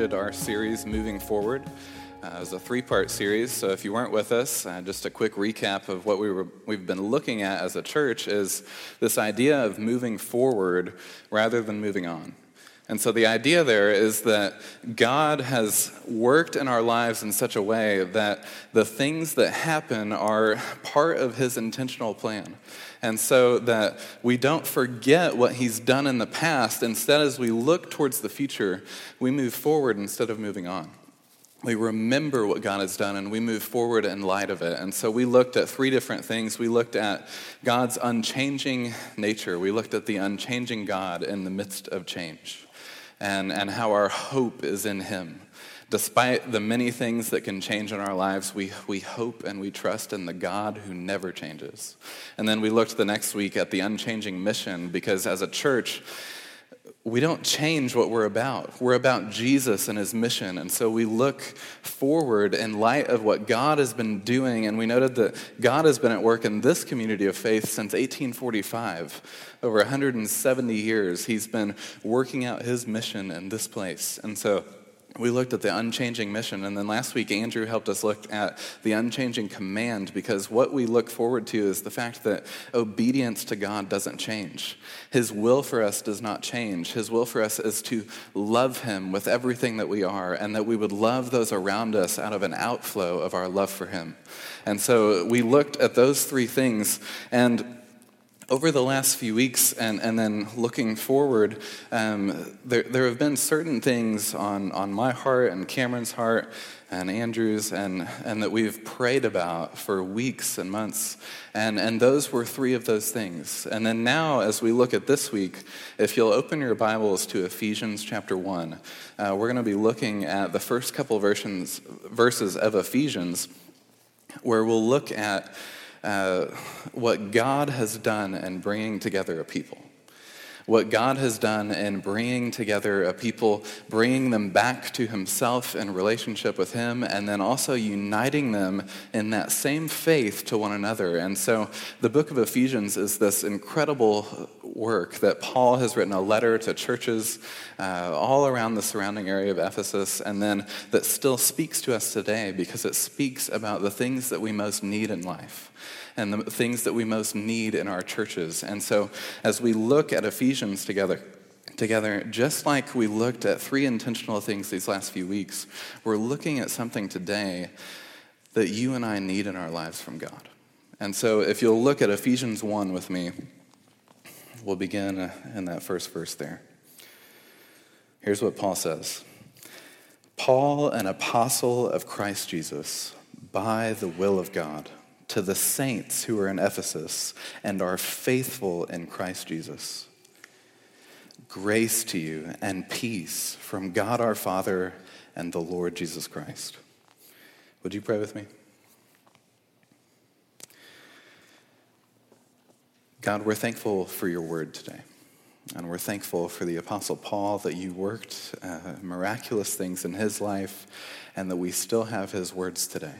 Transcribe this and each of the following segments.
Our series moving forward. Uh, it was a three part series, so if you weren't with us, uh, just a quick recap of what we were, we've been looking at as a church is this idea of moving forward rather than moving on. And so the idea there is that God has worked in our lives in such a way that the things that happen are part of His intentional plan. And so that we don't forget what He's done in the past. Instead, as we look towards the future, we move forward instead of moving on we remember what God has done and we move forward in light of it. And so we looked at three different things. We looked at God's unchanging nature, we looked at the unchanging God in the midst of change and, and how our hope is in Him. Despite the many things that can change in our lives, we, we hope and we trust in the God who never changes. And then we looked the next week at the unchanging mission because as a church, we don't change what we're about. We're about Jesus and his mission. And so we look forward in light of what God has been doing. And we noted that God has been at work in this community of faith since 1845. Over 170 years, he's been working out his mission in this place. And so we looked at the unchanging mission, and then last week Andrew helped us look at the unchanging command because what we look forward to is the fact that obedience to God doesn't change. His will for us does not change. His will for us is to love Him with everything that we are, and that we would love those around us out of an outflow of our love for Him. And so we looked at those three things, and over the last few weeks and, and then looking forward, um, there, there have been certain things on, on my heart and Cameron's heart and Andrew's and, and that we've prayed about for weeks and months. And, and those were three of those things. And then now, as we look at this week, if you'll open your Bibles to Ephesians chapter 1, uh, we're going to be looking at the first couple versions, verses of Ephesians, where we'll look at uh, what God has done in bringing together a people. What God has done in bringing together a people, bringing them back to Himself in relationship with Him, and then also uniting them in that same faith to one another. And so the book of Ephesians is this incredible work that Paul has written a letter to churches uh, all around the surrounding area of Ephesus, and then that still speaks to us today because it speaks about the things that we most need in life and the things that we most need in our churches. And so, as we look at Ephesians together, together, just like we looked at three intentional things these last few weeks, we're looking at something today that you and I need in our lives from God. And so, if you'll look at Ephesians 1 with me, we'll begin uh, in that first verse there. Here's what Paul says Paul, an apostle of Christ Jesus, by the will of God to the saints who are in Ephesus and are faithful in Christ Jesus. Grace to you and peace from God our Father and the Lord Jesus Christ. Would you pray with me? God, we're thankful for your word today. And we're thankful for the Apostle Paul that you worked uh, miraculous things in his life and that we still have his words today.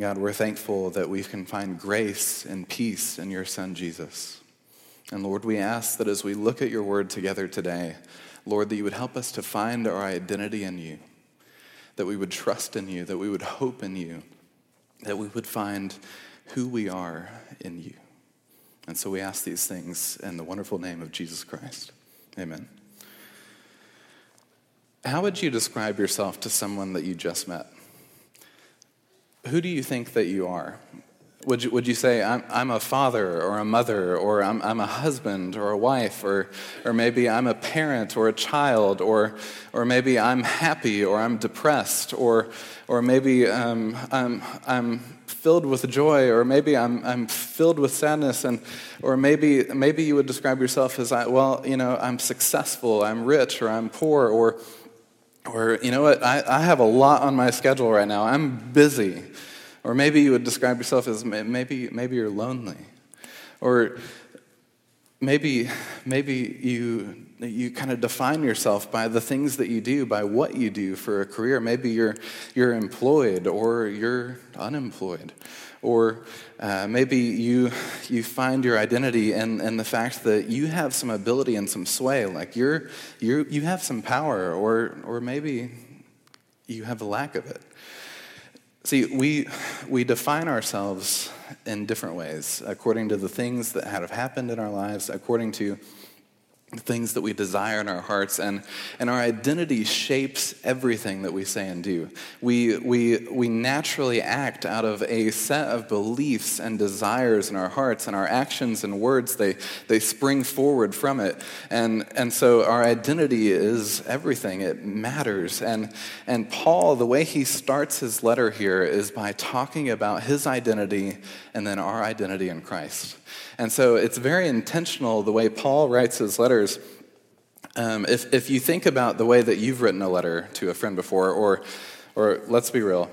God, we're thankful that we can find grace and peace in your Son, Jesus. And Lord, we ask that as we look at your word together today, Lord, that you would help us to find our identity in you, that we would trust in you, that we would hope in you, that we would find who we are in you. And so we ask these things in the wonderful name of Jesus Christ. Amen. How would you describe yourself to someone that you just met? Who do you think that you are? Would you, would you say, I'm, I'm a father or a mother, or I'm, I'm a husband or a wife, or, or maybe I'm a parent or a child, or, or maybe I'm happy or I'm depressed, or, or maybe um, I'm, I'm filled with joy, or maybe I'm, I'm filled with sadness, and, or maybe, maybe you would describe yourself as, well, you know, I'm successful, I'm rich, or I'm poor, or Or, you know what, I, I have a lot on my schedule right now. I'm busy. Or maybe you would describe yourself as maybe, maybe you're lonely. Or maybe, maybe you, you kind of define yourself by the things that you do, by what you do for a career. Maybe you're, you're employed or you're unemployed. Or uh, maybe you, you find your identity in, in the fact that you have some ability and some sway, like you're, you're, you have some power, or, or maybe you have a lack of it. See, we, we define ourselves in different ways according to the things that have happened in our lives, according to things that we desire in our hearts, and, and our identity shapes everything that we say and do. We, we, we naturally act out of a set of beliefs and desires in our hearts, and our actions and words, they, they spring forward from it. And, and so our identity is everything, it matters. And, and Paul, the way he starts his letter here is by talking about his identity and then our identity in Christ. And so it's very intentional the way Paul writes his letters. Um, if, if you think about the way that you've written a letter to a friend before, or, or let's be real,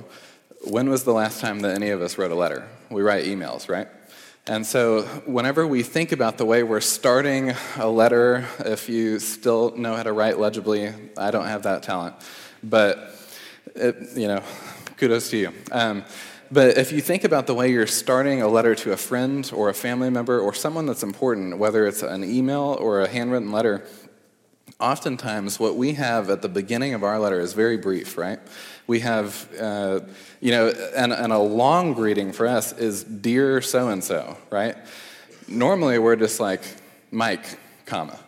when was the last time that any of us wrote a letter? We write emails, right? And so, whenever we think about the way we're starting a letter, if you still know how to write legibly, I don't have that talent, but it, you know, kudos to you. Um, but if you think about the way you're starting a letter to a friend or a family member or someone that's important, whether it's an email or a handwritten letter, oftentimes what we have at the beginning of our letter is very brief, right? We have, uh, you know, and, and a long greeting for us is Dear so and so, right? Normally we're just like, Mike, comma.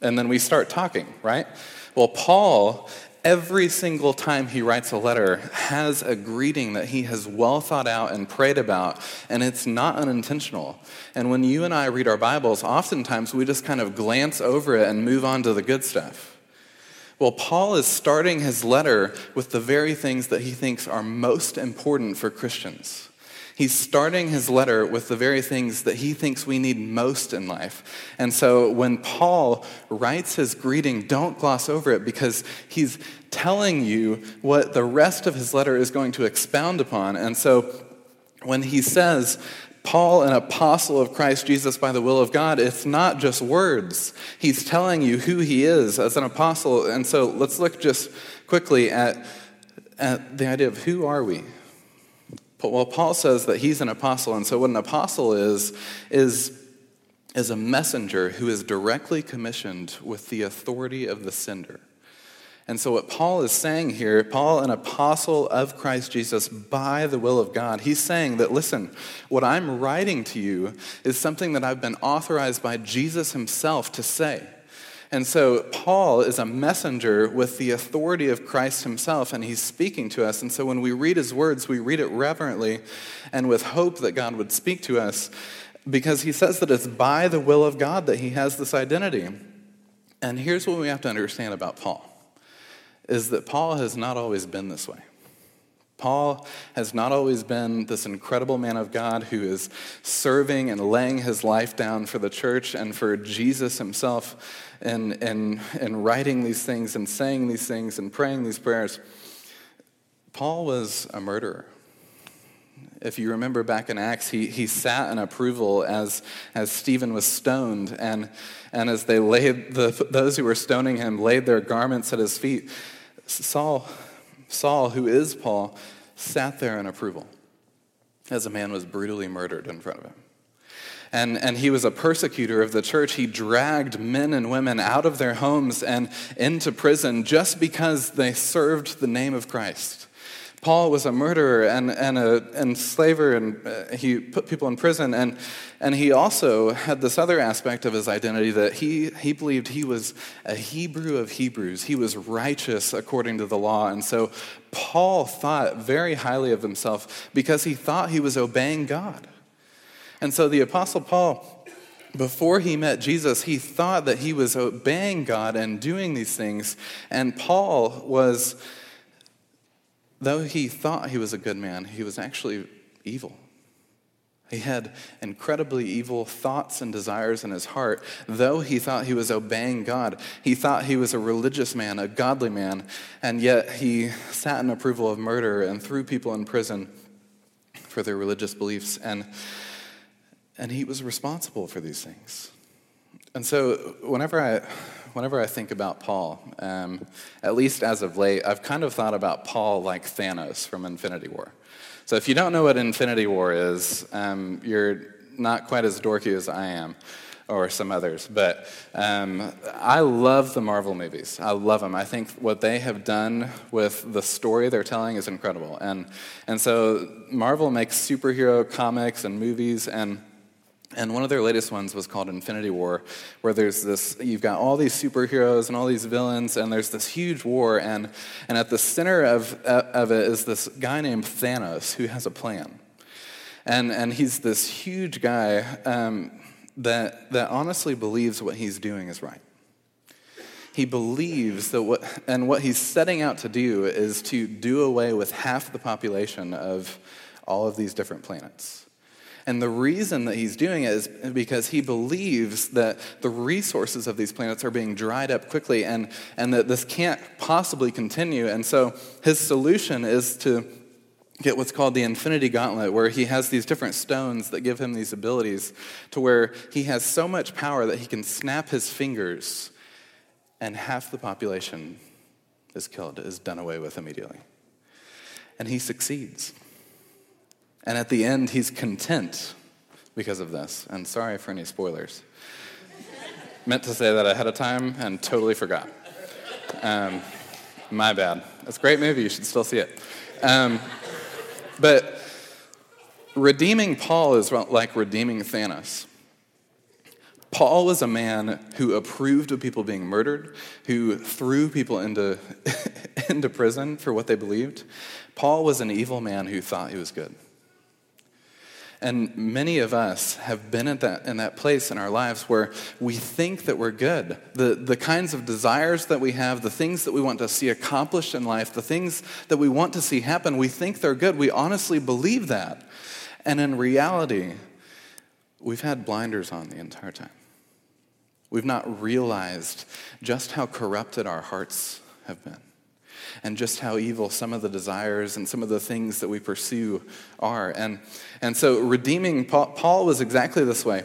And then we start talking, right? Well, Paul every single time he writes a letter has a greeting that he has well thought out and prayed about, and it's not unintentional. And when you and I read our Bibles, oftentimes we just kind of glance over it and move on to the good stuff. Well, Paul is starting his letter with the very things that he thinks are most important for Christians. He's starting his letter with the very things that he thinks we need most in life. And so when Paul writes his greeting, don't gloss over it because he's telling you what the rest of his letter is going to expound upon. And so when he says, Paul, an apostle of Christ Jesus by the will of God, it's not just words. He's telling you who he is as an apostle. And so let's look just quickly at, at the idea of who are we? Well, Paul says that he's an apostle, and so what an apostle is, is, is a messenger who is directly commissioned with the authority of the sender. And so, what Paul is saying here, Paul, an apostle of Christ Jesus by the will of God, he's saying that, listen, what I'm writing to you is something that I've been authorized by Jesus himself to say. And so Paul is a messenger with the authority of Christ himself, and he's speaking to us. And so when we read his words, we read it reverently and with hope that God would speak to us because he says that it's by the will of God that he has this identity. And here's what we have to understand about Paul is that Paul has not always been this way. Paul has not always been this incredible man of God who is serving and laying his life down for the church and for Jesus himself and, and, and writing these things and saying these things and praying these prayers. Paul was a murderer. If you remember back in Acts, he, he sat in approval as, as Stephen was stoned, and, and as they laid, the, those who were stoning him laid their garments at his feet. Saul Saul, who is Paul, sat there in approval as a man was brutally murdered in front of him. And, and he was a persecutor of the church. He dragged men and women out of their homes and into prison just because they served the name of Christ. Paul was a murderer and, and an enslaver, and uh, he put people in prison. And, and he also had this other aspect of his identity that he, he believed he was a Hebrew of Hebrews. He was righteous according to the law. And so Paul thought very highly of himself because he thought he was obeying God. And so the Apostle Paul, before he met Jesus, he thought that he was obeying God and doing these things. And Paul was though he thought he was a good man, he was actually evil. He had incredibly evil thoughts and desires in his heart. Though he thought he was obeying God, he thought he was a religious man, a godly man, and yet he sat in approval of murder and threw people in prison for their religious beliefs. And, and he was responsible for these things. And so, whenever I, whenever I think about Paul, um, at least as of late, I've kind of thought about Paul like Thanos from Infinity War. So if you don't know what Infinity War is, um, you're not quite as dorky as I am or some others. But um, I love the Marvel movies. I love them. I think what they have done with the story they're telling is incredible. And, and so Marvel makes superhero comics and movies, and and one of their latest ones was called Infinity War, where there's this, you've got all these superheroes and all these villains, and there's this huge war, and, and at the center of, of it is this guy named Thanos who has a plan. And, and he's this huge guy um, that, that honestly believes what he's doing is right. He believes that what, and what he's setting out to do is to do away with half the population of all of these different planets. And the reason that he's doing it is because he believes that the resources of these planets are being dried up quickly and, and that this can't possibly continue. And so his solution is to get what's called the infinity gauntlet, where he has these different stones that give him these abilities to where he has so much power that he can snap his fingers and half the population is killed, is done away with immediately. And he succeeds. And at the end, he's content because of this. And sorry for any spoilers. Meant to say that ahead of time and totally forgot. Um, my bad. It's a great movie. You should still see it. Um, but redeeming Paul is like redeeming Thanos. Paul was a man who approved of people being murdered, who threw people into, into prison for what they believed. Paul was an evil man who thought he was good. And many of us have been at that, in that place in our lives where we think that we're good. The, the kinds of desires that we have, the things that we want to see accomplished in life, the things that we want to see happen, we think they're good. We honestly believe that. And in reality, we've had blinders on the entire time. We've not realized just how corrupted our hearts have been and just how evil some of the desires and some of the things that we pursue are. And, and so, redeeming Paul, Paul was exactly this way.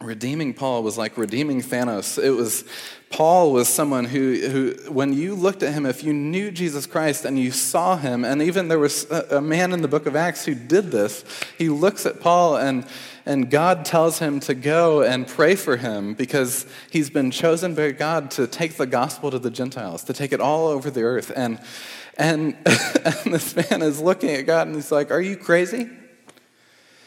Redeeming Paul was like redeeming Thanos. It was Paul was someone who, who, when you looked at him, if you knew Jesus Christ and you saw him, and even there was a, a man in the book of Acts who did this, he looks at Paul and and God tells him to go and pray for him because he's been chosen by God to take the gospel to the Gentiles, to take it all over the earth. And, and, and this man is looking at God and he's like, Are you crazy?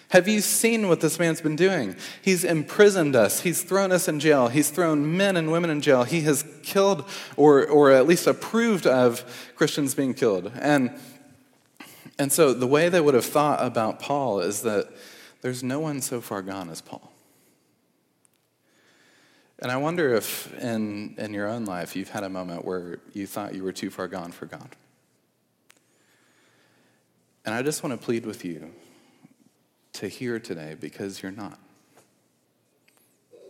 Have you seen what this man's been doing? He's imprisoned us. He's thrown us in jail. He's thrown men and women in jail. He has killed, or, or at least approved of, Christians being killed. And, and so the way they would have thought about Paul is that there's no one so far gone as Paul. And I wonder if in, in your own life you've had a moment where you thought you were too far gone for God. And I just want to plead with you to hear today because you're not.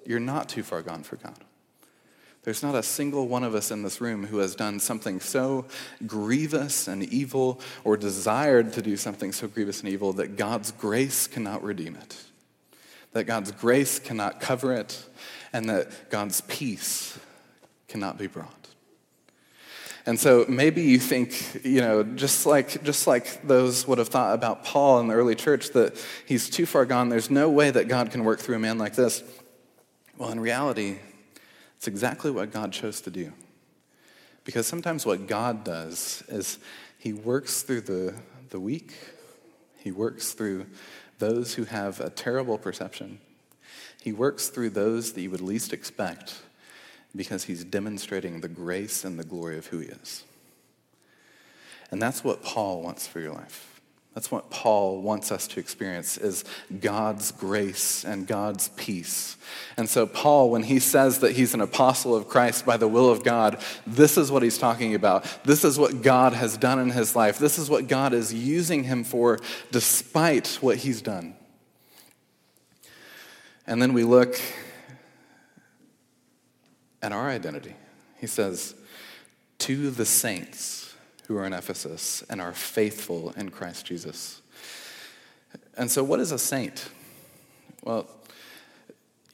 You're not too far gone for God. There's not a single one of us in this room who has done something so grievous and evil or desired to do something so grievous and evil that God's grace cannot redeem it, that God's grace cannot cover it, and that God's peace cannot be brought. And so maybe you think, you know, just like, just like those would have thought about Paul in the early church, that he's too far gone. There's no way that God can work through a man like this. Well, in reality, it's exactly what God chose to do. Because sometimes what God does is He works through the, the weak, He works through those who have a terrible perception, He works through those that you would least expect because He's demonstrating the grace and the glory of who He is. And that's what Paul wants for your life. That's what Paul wants us to experience is God's grace and God's peace. And so Paul when he says that he's an apostle of Christ by the will of God, this is what he's talking about. This is what God has done in his life. This is what God is using him for despite what he's done. And then we look at our identity. He says, To the saints who are in Ephesus and are faithful in Christ Jesus. And so, what is a saint? Well,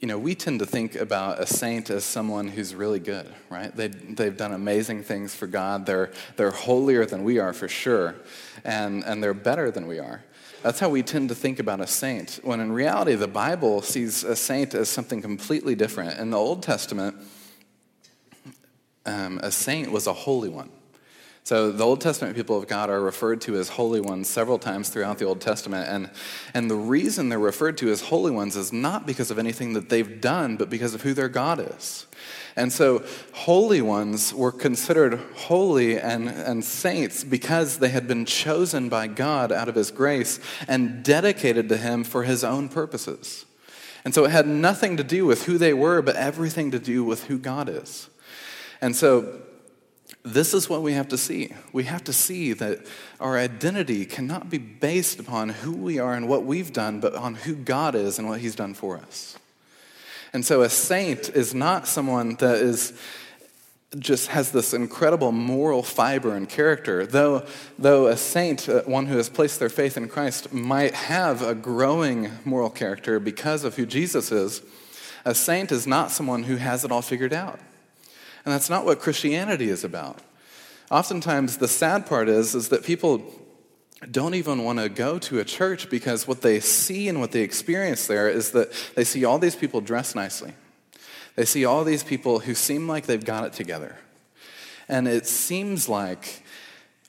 you know, we tend to think about a saint as someone who's really good, right? They, they've done amazing things for God. They're, they're holier than we are for sure, and, and they're better than we are. That's how we tend to think about a saint, when in reality, the Bible sees a saint as something completely different. In the Old Testament, um, a saint was a holy one. So the Old Testament people of God are referred to as holy ones several times throughout the Old Testament. And, and the reason they're referred to as holy ones is not because of anything that they've done, but because of who their God is. And so holy ones were considered holy and, and saints because they had been chosen by God out of his grace and dedicated to him for his own purposes. And so it had nothing to do with who they were, but everything to do with who God is. And so this is what we have to see. We have to see that our identity cannot be based upon who we are and what we've done, but on who God is and what He's done for us. And so a saint is not someone that is just has this incredible moral fiber and character. Though, though a saint, uh, one who has placed their faith in Christ, might have a growing moral character because of who Jesus is, a saint is not someone who has it all figured out. And that's not what Christianity is about. Oftentimes, the sad part is, is that people don't even want to go to a church because what they see and what they experience there is that they see all these people dressed nicely. They see all these people who seem like they've got it together. And it seems like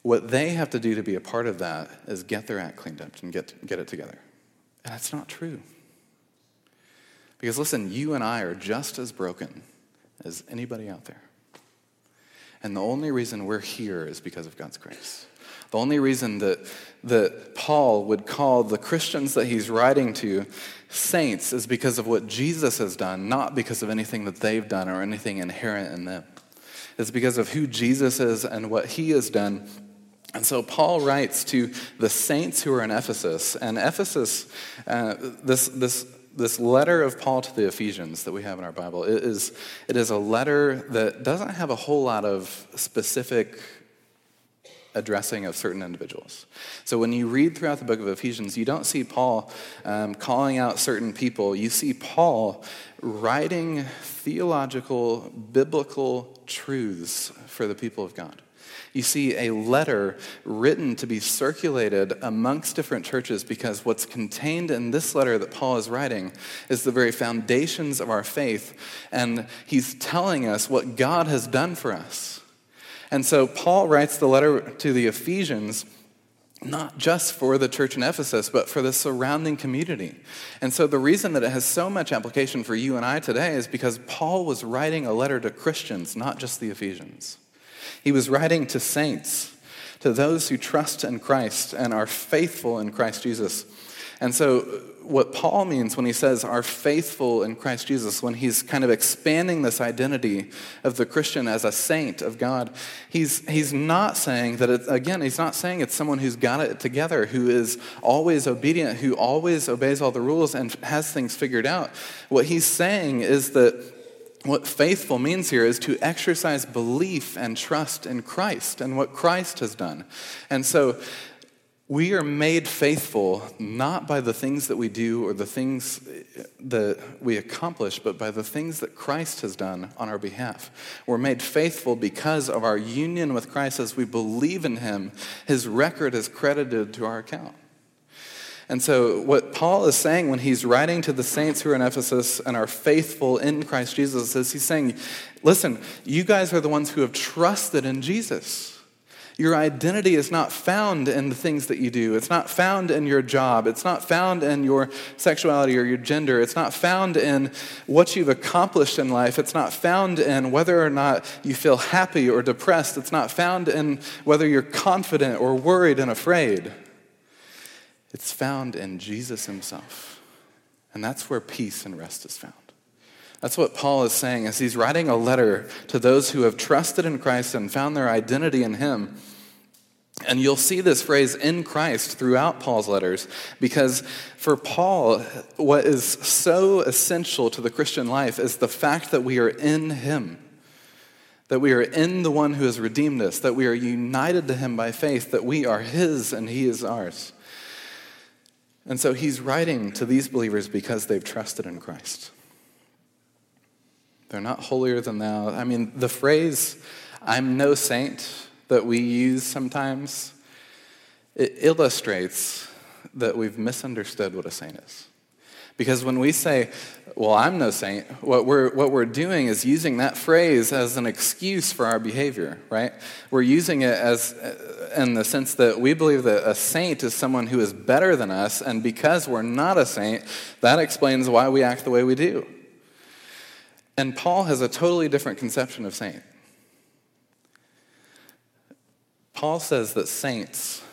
what they have to do to be a part of that is get their act cleaned up and get, get it together. And that's not true. Because listen, you and I are just as broken as anybody out there. And the only reason we're here is because of God's grace. The only reason that, that Paul would call the Christians that he's writing to saints is because of what Jesus has done, not because of anything that they've done or anything inherent in them. It's because of who Jesus is and what he has done. And so Paul writes to the saints who are in Ephesus. And Ephesus, uh, this, this this letter of Paul to the Ephesians that we have in our Bible it is, it is a letter that doesn't have a whole lot of specific addressing of certain individuals. So when you read throughout the book of Ephesians, you don't see Paul um, calling out certain people. You see Paul writing theological, biblical truths for the people of God you see a letter written to be circulated amongst different churches because what's contained in this letter that Paul is writing is the very foundations of our faith. And he's telling us what God has done for us. And so Paul writes the letter to the Ephesians not just for the church in Ephesus, but for the surrounding community. And so the reason that it has so much application for you and I today is because Paul was writing a letter to Christians, not just the Ephesians. He was writing to saints, to those who trust in Christ and are faithful in Christ Jesus. And so, what Paul means when he says are faithful in Christ Jesus, when he's kind of expanding this identity of the Christian as a saint of God, he's, he's not saying that, it, again, he's not saying it's someone who's got it together, who is always obedient, who always obeys all the rules and has things figured out. What he's saying is that what faithful means here is to exercise belief and trust in Christ and what Christ has done. And so we are made faithful not by the things that we do or the things that we accomplish, but by the things that Christ has done on our behalf. We're made faithful because of our union with Christ as we believe in Him. His record is credited to our account. And so, what Paul is saying when he's writing to the saints who are in Ephesus and are faithful in Christ Jesus is he's saying, listen, you guys are the ones who have trusted in Jesus. Your identity is not found in the things that you do. It's not found in your job. It's not found in your sexuality or your gender. It's not found in what you've accomplished in life. It's not found in whether or not you feel happy or depressed. It's not found in whether you're confident or worried and afraid. It's found in Jesus himself. And that's where peace and rest is found. That's what Paul is saying as he's writing a letter to those who have trusted in Christ and found their identity in him. And you'll see this phrase in Christ throughout Paul's letters because for Paul, what is so essential to the Christian life is the fact that we are in Him, that we are in the one who has redeemed us, that we are united to Him by faith, that we are His and He is ours. And so he's writing to these believers because they've trusted in Christ. They're not holier than thou. I mean, the phrase, I'm no saint, that we use sometimes, it illustrates that we've misunderstood what a saint is. Because when we say, well, I'm no saint, what we're, what we're doing is using that phrase as an excuse for our behavior, right? We're using it as, uh, in the sense that we believe that a saint is someone who is better than us, and because we're not a saint, that explains why we act the way we do. And Paul has a totally different conception of saint. Paul says that saints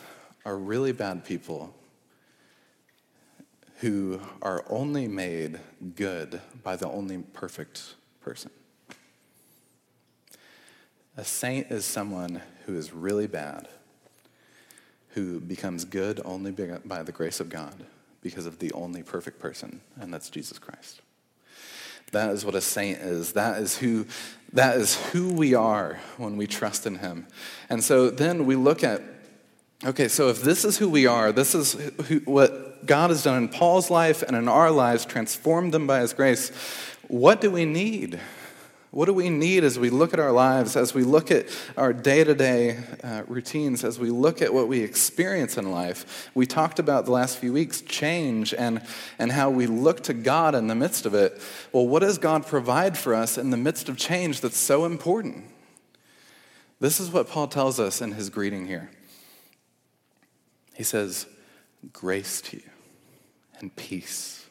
are really bad people who are only made good by the only perfect person. A saint is someone who is really bad, who becomes good only by the grace of God because of the only perfect person, and that's Jesus Christ. That is what a saint is. That is who that is who we are when we trust in him. And so then we look at okay, so if this is who we are, this is who, what God has done in Paul's life and in our lives, transformed them by his grace, what do we need? What do we need as we look at our lives, as we look at our day to day routines, as we look at what we experience in life? We talked about the last few weeks change and, and how we look to God in the midst of it. Well, what does God provide for us in the midst of change that's so important? This is what Paul tells us in his greeting here. He says, Grace to you and peace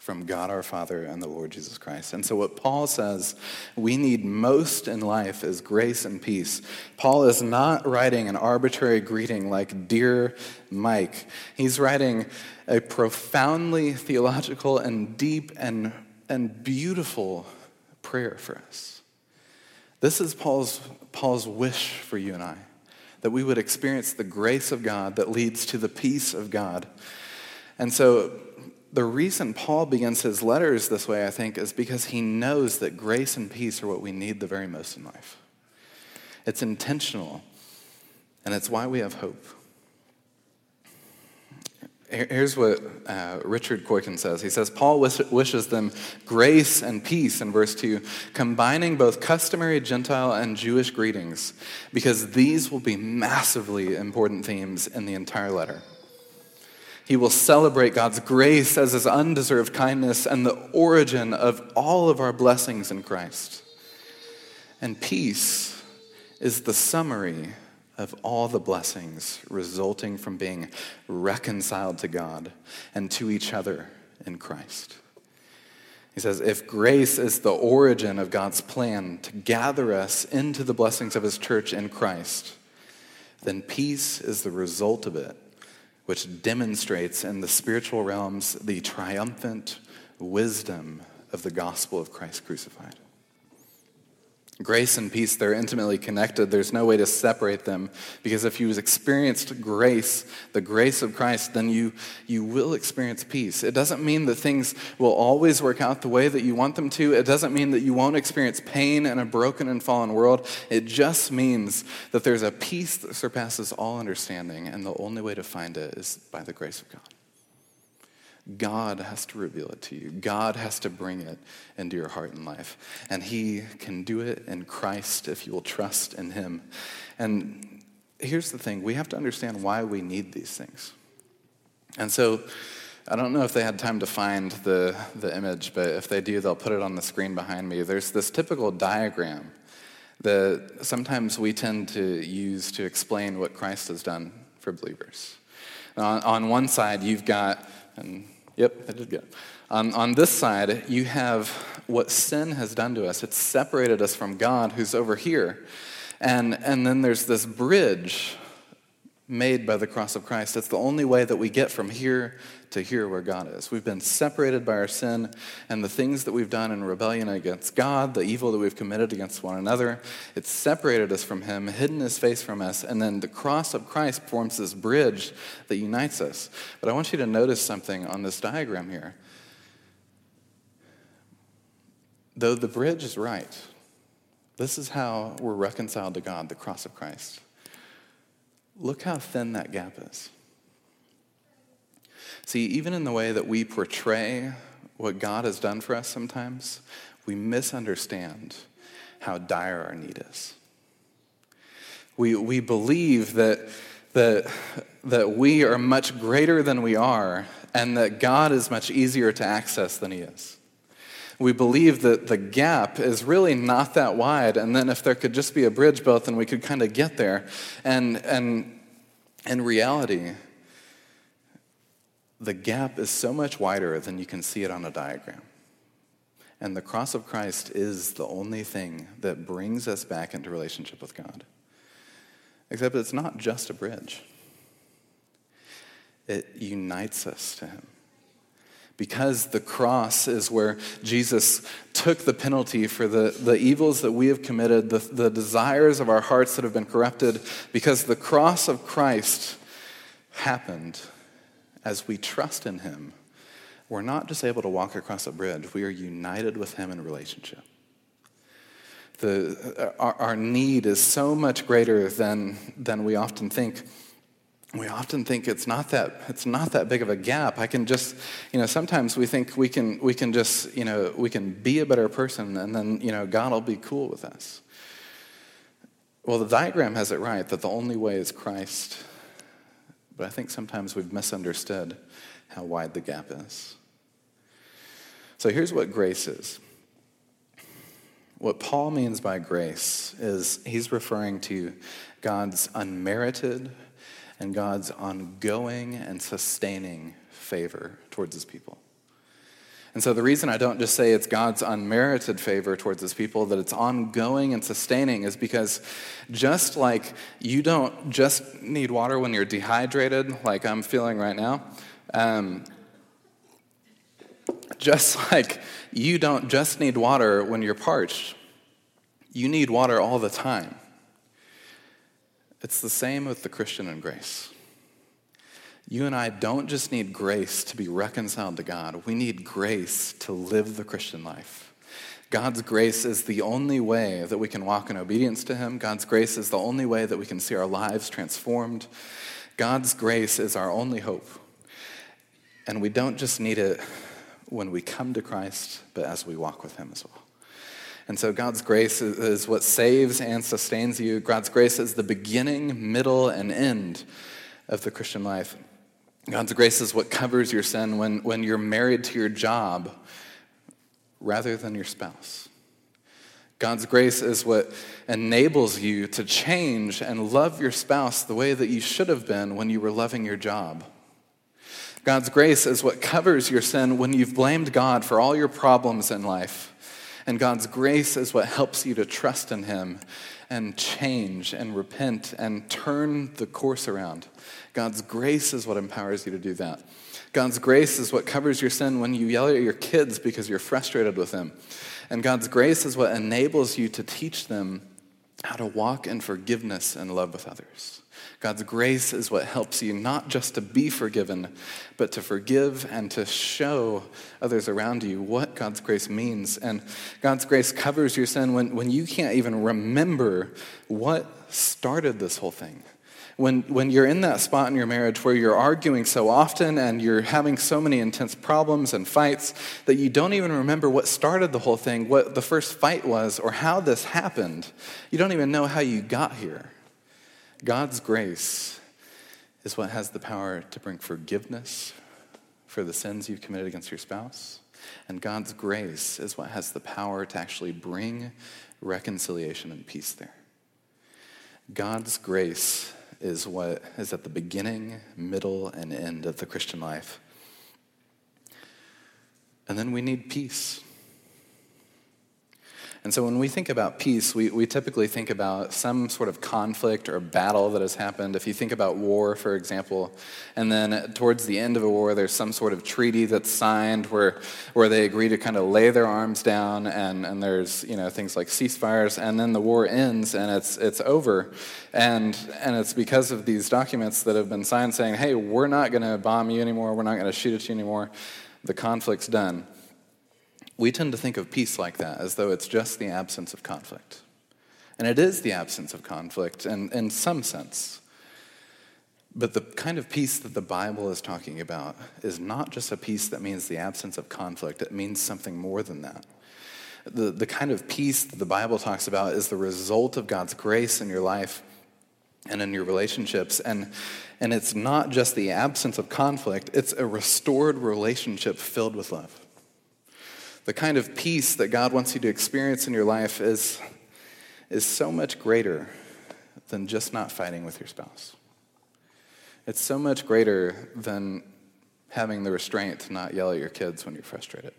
from God our Father and the Lord Jesus Christ. And so, what Paul says we need most in life is grace and peace. Paul is not writing an arbitrary greeting like, Dear Mike. He's writing a profoundly theological and deep and, and beautiful prayer for us. This is Paul's, Paul's wish for you and I that we would experience the grace of God that leads to the peace of God. And so, the reason Paul begins his letters this way, I think, is because he knows that grace and peace are what we need the very most in life. It's intentional, and it's why we have hope. Here's what uh, Richard Coekin says. He says, Paul wish, wishes them grace and peace in verse 2, combining both customary Gentile and Jewish greetings, because these will be massively important themes in the entire letter. He will celebrate God's grace as his undeserved kindness and the origin of all of our blessings in Christ. And peace is the summary of all the blessings resulting from being reconciled to God and to each other in Christ. He says, if grace is the origin of God's plan to gather us into the blessings of his church in Christ, then peace is the result of it which demonstrates in the spiritual realms the triumphant wisdom of the gospel of Christ crucified. Grace and peace, they're intimately connected. There's no way to separate them because if you've experienced grace, the grace of Christ, then you, you will experience peace. It doesn't mean that things will always work out the way that you want them to. It doesn't mean that you won't experience pain in a broken and fallen world. It just means that there's a peace that surpasses all understanding, and the only way to find it is by the grace of God. God has to reveal it to you. God has to bring it into your heart and life. And He can do it in Christ if you will trust in Him. And here's the thing we have to understand why we need these things. And so, I don't know if they had time to find the, the image, but if they do, they'll put it on the screen behind me. There's this typical diagram that sometimes we tend to use to explain what Christ has done for believers. On, on one side, you've got, and Yep, I did good. On, on this side, you have what sin has done to us. It's separated us from God, who's over here. And, and then there's this bridge made by the cross of Christ. It's the only way that we get from here to here where God is. We've been separated by our sin and the things that we've done in rebellion against God, the evil that we've committed against one another. It's separated us from Him, hidden His face from us, and then the cross of Christ forms this bridge that unites us. But I want you to notice something on this diagram here. Though the bridge is right, this is how we're reconciled to God, the cross of Christ. Look how thin that gap is. See, even in the way that we portray what God has done for us sometimes, we misunderstand how dire our need is. We, we believe that, that, that we are much greater than we are and that God is much easier to access than He is. We believe that the gap is really not that wide, and then if there could just be a bridge built, then we could kind of get there. And, and in reality, the gap is so much wider than you can see it on a diagram. And the cross of Christ is the only thing that brings us back into relationship with God. Except it's not just a bridge, it unites us to Him because the cross is where Jesus took the penalty for the, the evils that we have committed, the, the desires of our hearts that have been corrupted, because the cross of Christ happened as we trust in Him. We're not just able to walk across a bridge, we are united with Him in relationship. The, our, our need is so much greater than, than we often think we often think it's not that it's not that big of a gap. I can just you know sometimes we think we can we can just you know we can be a better person and then you know god will be cool with us. Well the diagram has it right that the only way is christ but i think sometimes we've misunderstood how wide the gap is. So here's what grace is. What paul means by grace is he's referring to god's unmerited and God's ongoing and sustaining favor towards his people. And so the reason I don't just say it's God's unmerited favor towards his people, that it's ongoing and sustaining, is because just like you don't just need water when you're dehydrated, like I'm feeling right now, um, just like you don't just need water when you're parched, you need water all the time. It's the same with the Christian and grace. You and I don't just need grace to be reconciled to God, we need grace to live the Christian life. God's grace is the only way that we can walk in obedience to Him. God's grace is the only way that we can see our lives transformed. God's grace is our only hope. And we don't just need it when we come to Christ, but as we walk with Him as well. And so God's grace is what saves and sustains you. God's grace is the beginning, middle, and end of the Christian life. God's grace is what covers your sin when, when you're married to your job rather than your spouse. God's grace is what enables you to change and love your spouse the way that you should have been when you were loving your job. God's grace is what covers your sin when you've blamed God for all your problems in life. And God's grace is what helps you to trust in Him and change and repent and turn the course around. God's grace is what empowers you to do that. God's grace is what covers your sin when you yell at your kids because you're frustrated with them. And God's grace is what enables you to teach them how to walk in forgiveness and love with others. God's grace is what helps you not just to be forgiven, but to forgive and to show others around you what God's grace means. And God's grace covers your sin when, when you can't even remember what started this whole thing. When, when you're in that spot in your marriage where you're arguing so often and you're having so many intense problems and fights that you don't even remember what started the whole thing, what the first fight was, or how this happened. You don't even know how you got here. God's grace is what has the power to bring forgiveness for the sins you've committed against your spouse. And God's grace is what has the power to actually bring reconciliation and peace there. God's grace is what is at the beginning, middle, and end of the Christian life. And then we need peace. And so when we think about peace, we, we typically think about some sort of conflict or battle that has happened. If you think about war, for example, and then towards the end of a war, there's some sort of treaty that's signed where, where they agree to kind of lay their arms down, and, and there's you know, things like ceasefires, and then the war ends and it's, it's over. And, and it's because of these documents that have been signed saying, hey, we're not going to bomb you anymore, we're not going to shoot at you anymore, the conflict's done we tend to think of peace like that, as though it's just the absence of conflict. And it is the absence of conflict in, in some sense. But the kind of peace that the Bible is talking about is not just a peace that means the absence of conflict, it means something more than that. The, the kind of peace that the Bible talks about is the result of God's grace in your life and in your relationships. And, and it's not just the absence of conflict, it's a restored relationship filled with love. The kind of peace that God wants you to experience in your life is, is so much greater than just not fighting with your spouse. It's so much greater than having the restraint to not yell at your kids when you're frustrated.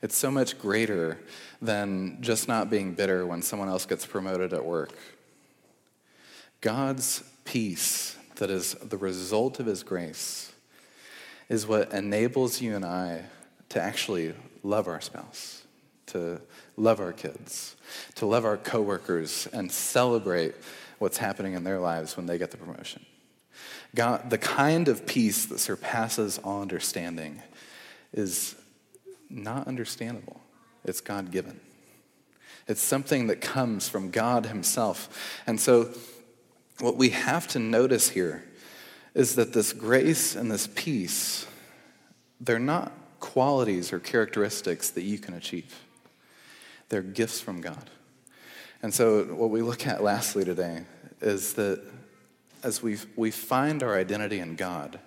It's so much greater than just not being bitter when someone else gets promoted at work. God's peace, that is the result of His grace, is what enables you and I to actually love our spouse, to love our kids, to love our coworkers, and celebrate what's happening in their lives when they get the promotion. God, the kind of peace that surpasses all understanding is not understandable. It's God given. It's something that comes from God Himself. And so, what we have to notice here is that this grace and this peace, they're not qualities or characteristics that you can achieve. They're gifts from God. And so, what we look at lastly today is that as we, we find our identity in God,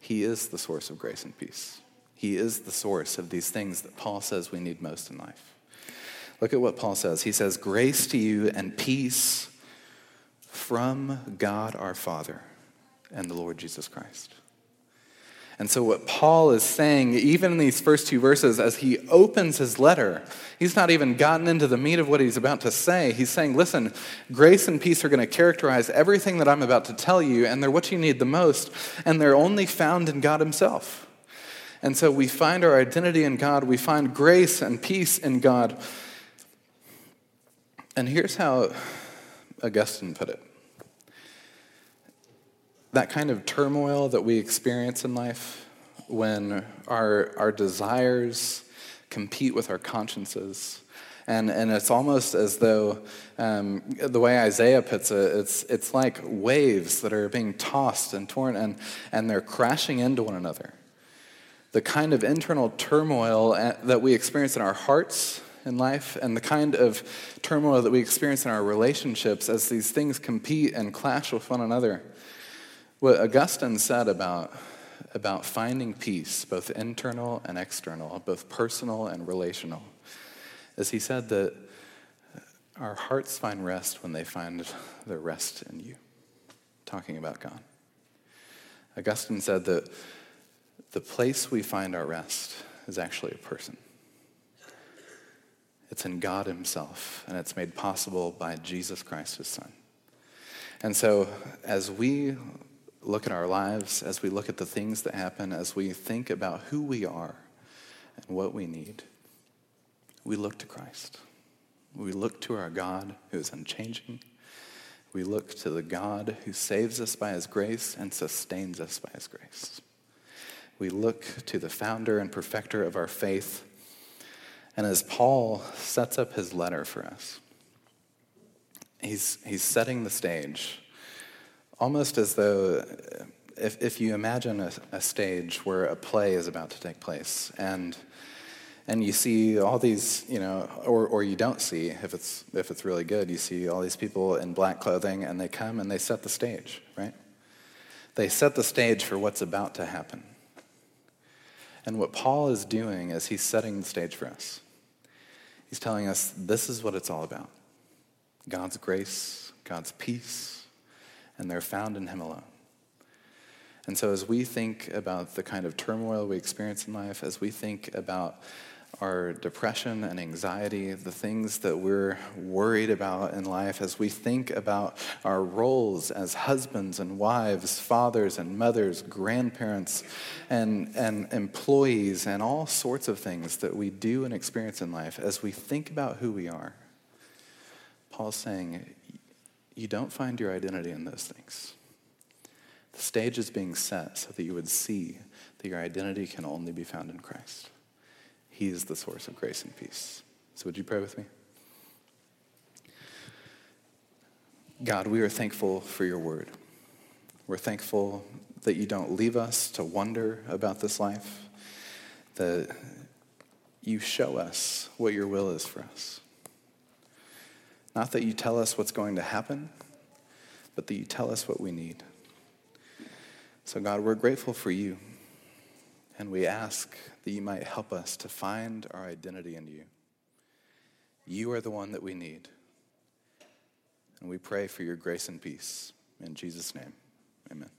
He is the source of grace and peace. He is the source of these things that Paul says we need most in life. Look at what Paul says. He says, Grace to you and peace from God our Father and the Lord Jesus Christ. And so, what Paul is saying, even in these first two verses, as he opens his letter, he's not even gotten into the meat of what he's about to say. He's saying, Listen, grace and peace are going to characterize everything that I'm about to tell you, and they're what you need the most, and they're only found in God Himself. And so, we find our identity in God, we find grace and peace in God. And here's how Augustine put it that kind of turmoil that we experience in life when our, our desires compete with our consciences. And, and it's almost as though, um, the way Isaiah puts it, it's, it's like waves that are being tossed and torn and, and they're crashing into one another. The kind of internal turmoil uh, that we experience in our hearts in life and the kind of turmoil that we experience in our relationships as these things compete and clash with one another. What Augustine said about, about finding peace, both internal and external, both personal and relational, is he said that our hearts find rest when they find their rest in you. Talking about God. Augustine said that the place we find our rest is actually a person. It's in God Himself, and it's made possible by Jesus Christ, His Son. And so, as we look at our lives, as we look at the things that happen, as we think about who we are and what we need, we look to Christ. We look to our God who is unchanging. We look to the God who saves us by his grace and sustains us by his grace. We look to the founder and perfecter of our faith. And as Paul sets up his letter for us, he's, he's setting the stage almost as though uh, if, if you imagine a, a, stage where a play is about to take place and and you see all these you know or, or you don't see if it's if it's really good you see all these people in black clothing and they come and they set the stage right? They set the stage for what's about to happen. And what paul is doing is he's setting the stage for us. He's telling us this is what it's all about. God's grace god's peace and they're found in Him alone. And so, as we think about the kind of turmoil we experience in life, as we think about our depression and anxiety, the things that we're worried about in life as we think about our roles as husbands and wives, fathers and mothers, grandparents and, and employees, and all sorts of things that we do and experience in life, as we think about who we are, Paul's saying, you don't find your identity in those things. The stage is being set so that you would see that your identity can only be found in Christ. He is the source of grace and peace. So, would you pray with me? God, we are thankful for your word. We're thankful that you don't leave us to wonder about this life, that you show us what your will is for us. Not that you tell us what's going to happen, but that you tell us what we need. So, God, we're grateful for you. And we ask that you might help us to find our identity in you. You are the one that we need. And we pray for your grace and peace. In Jesus' name, amen.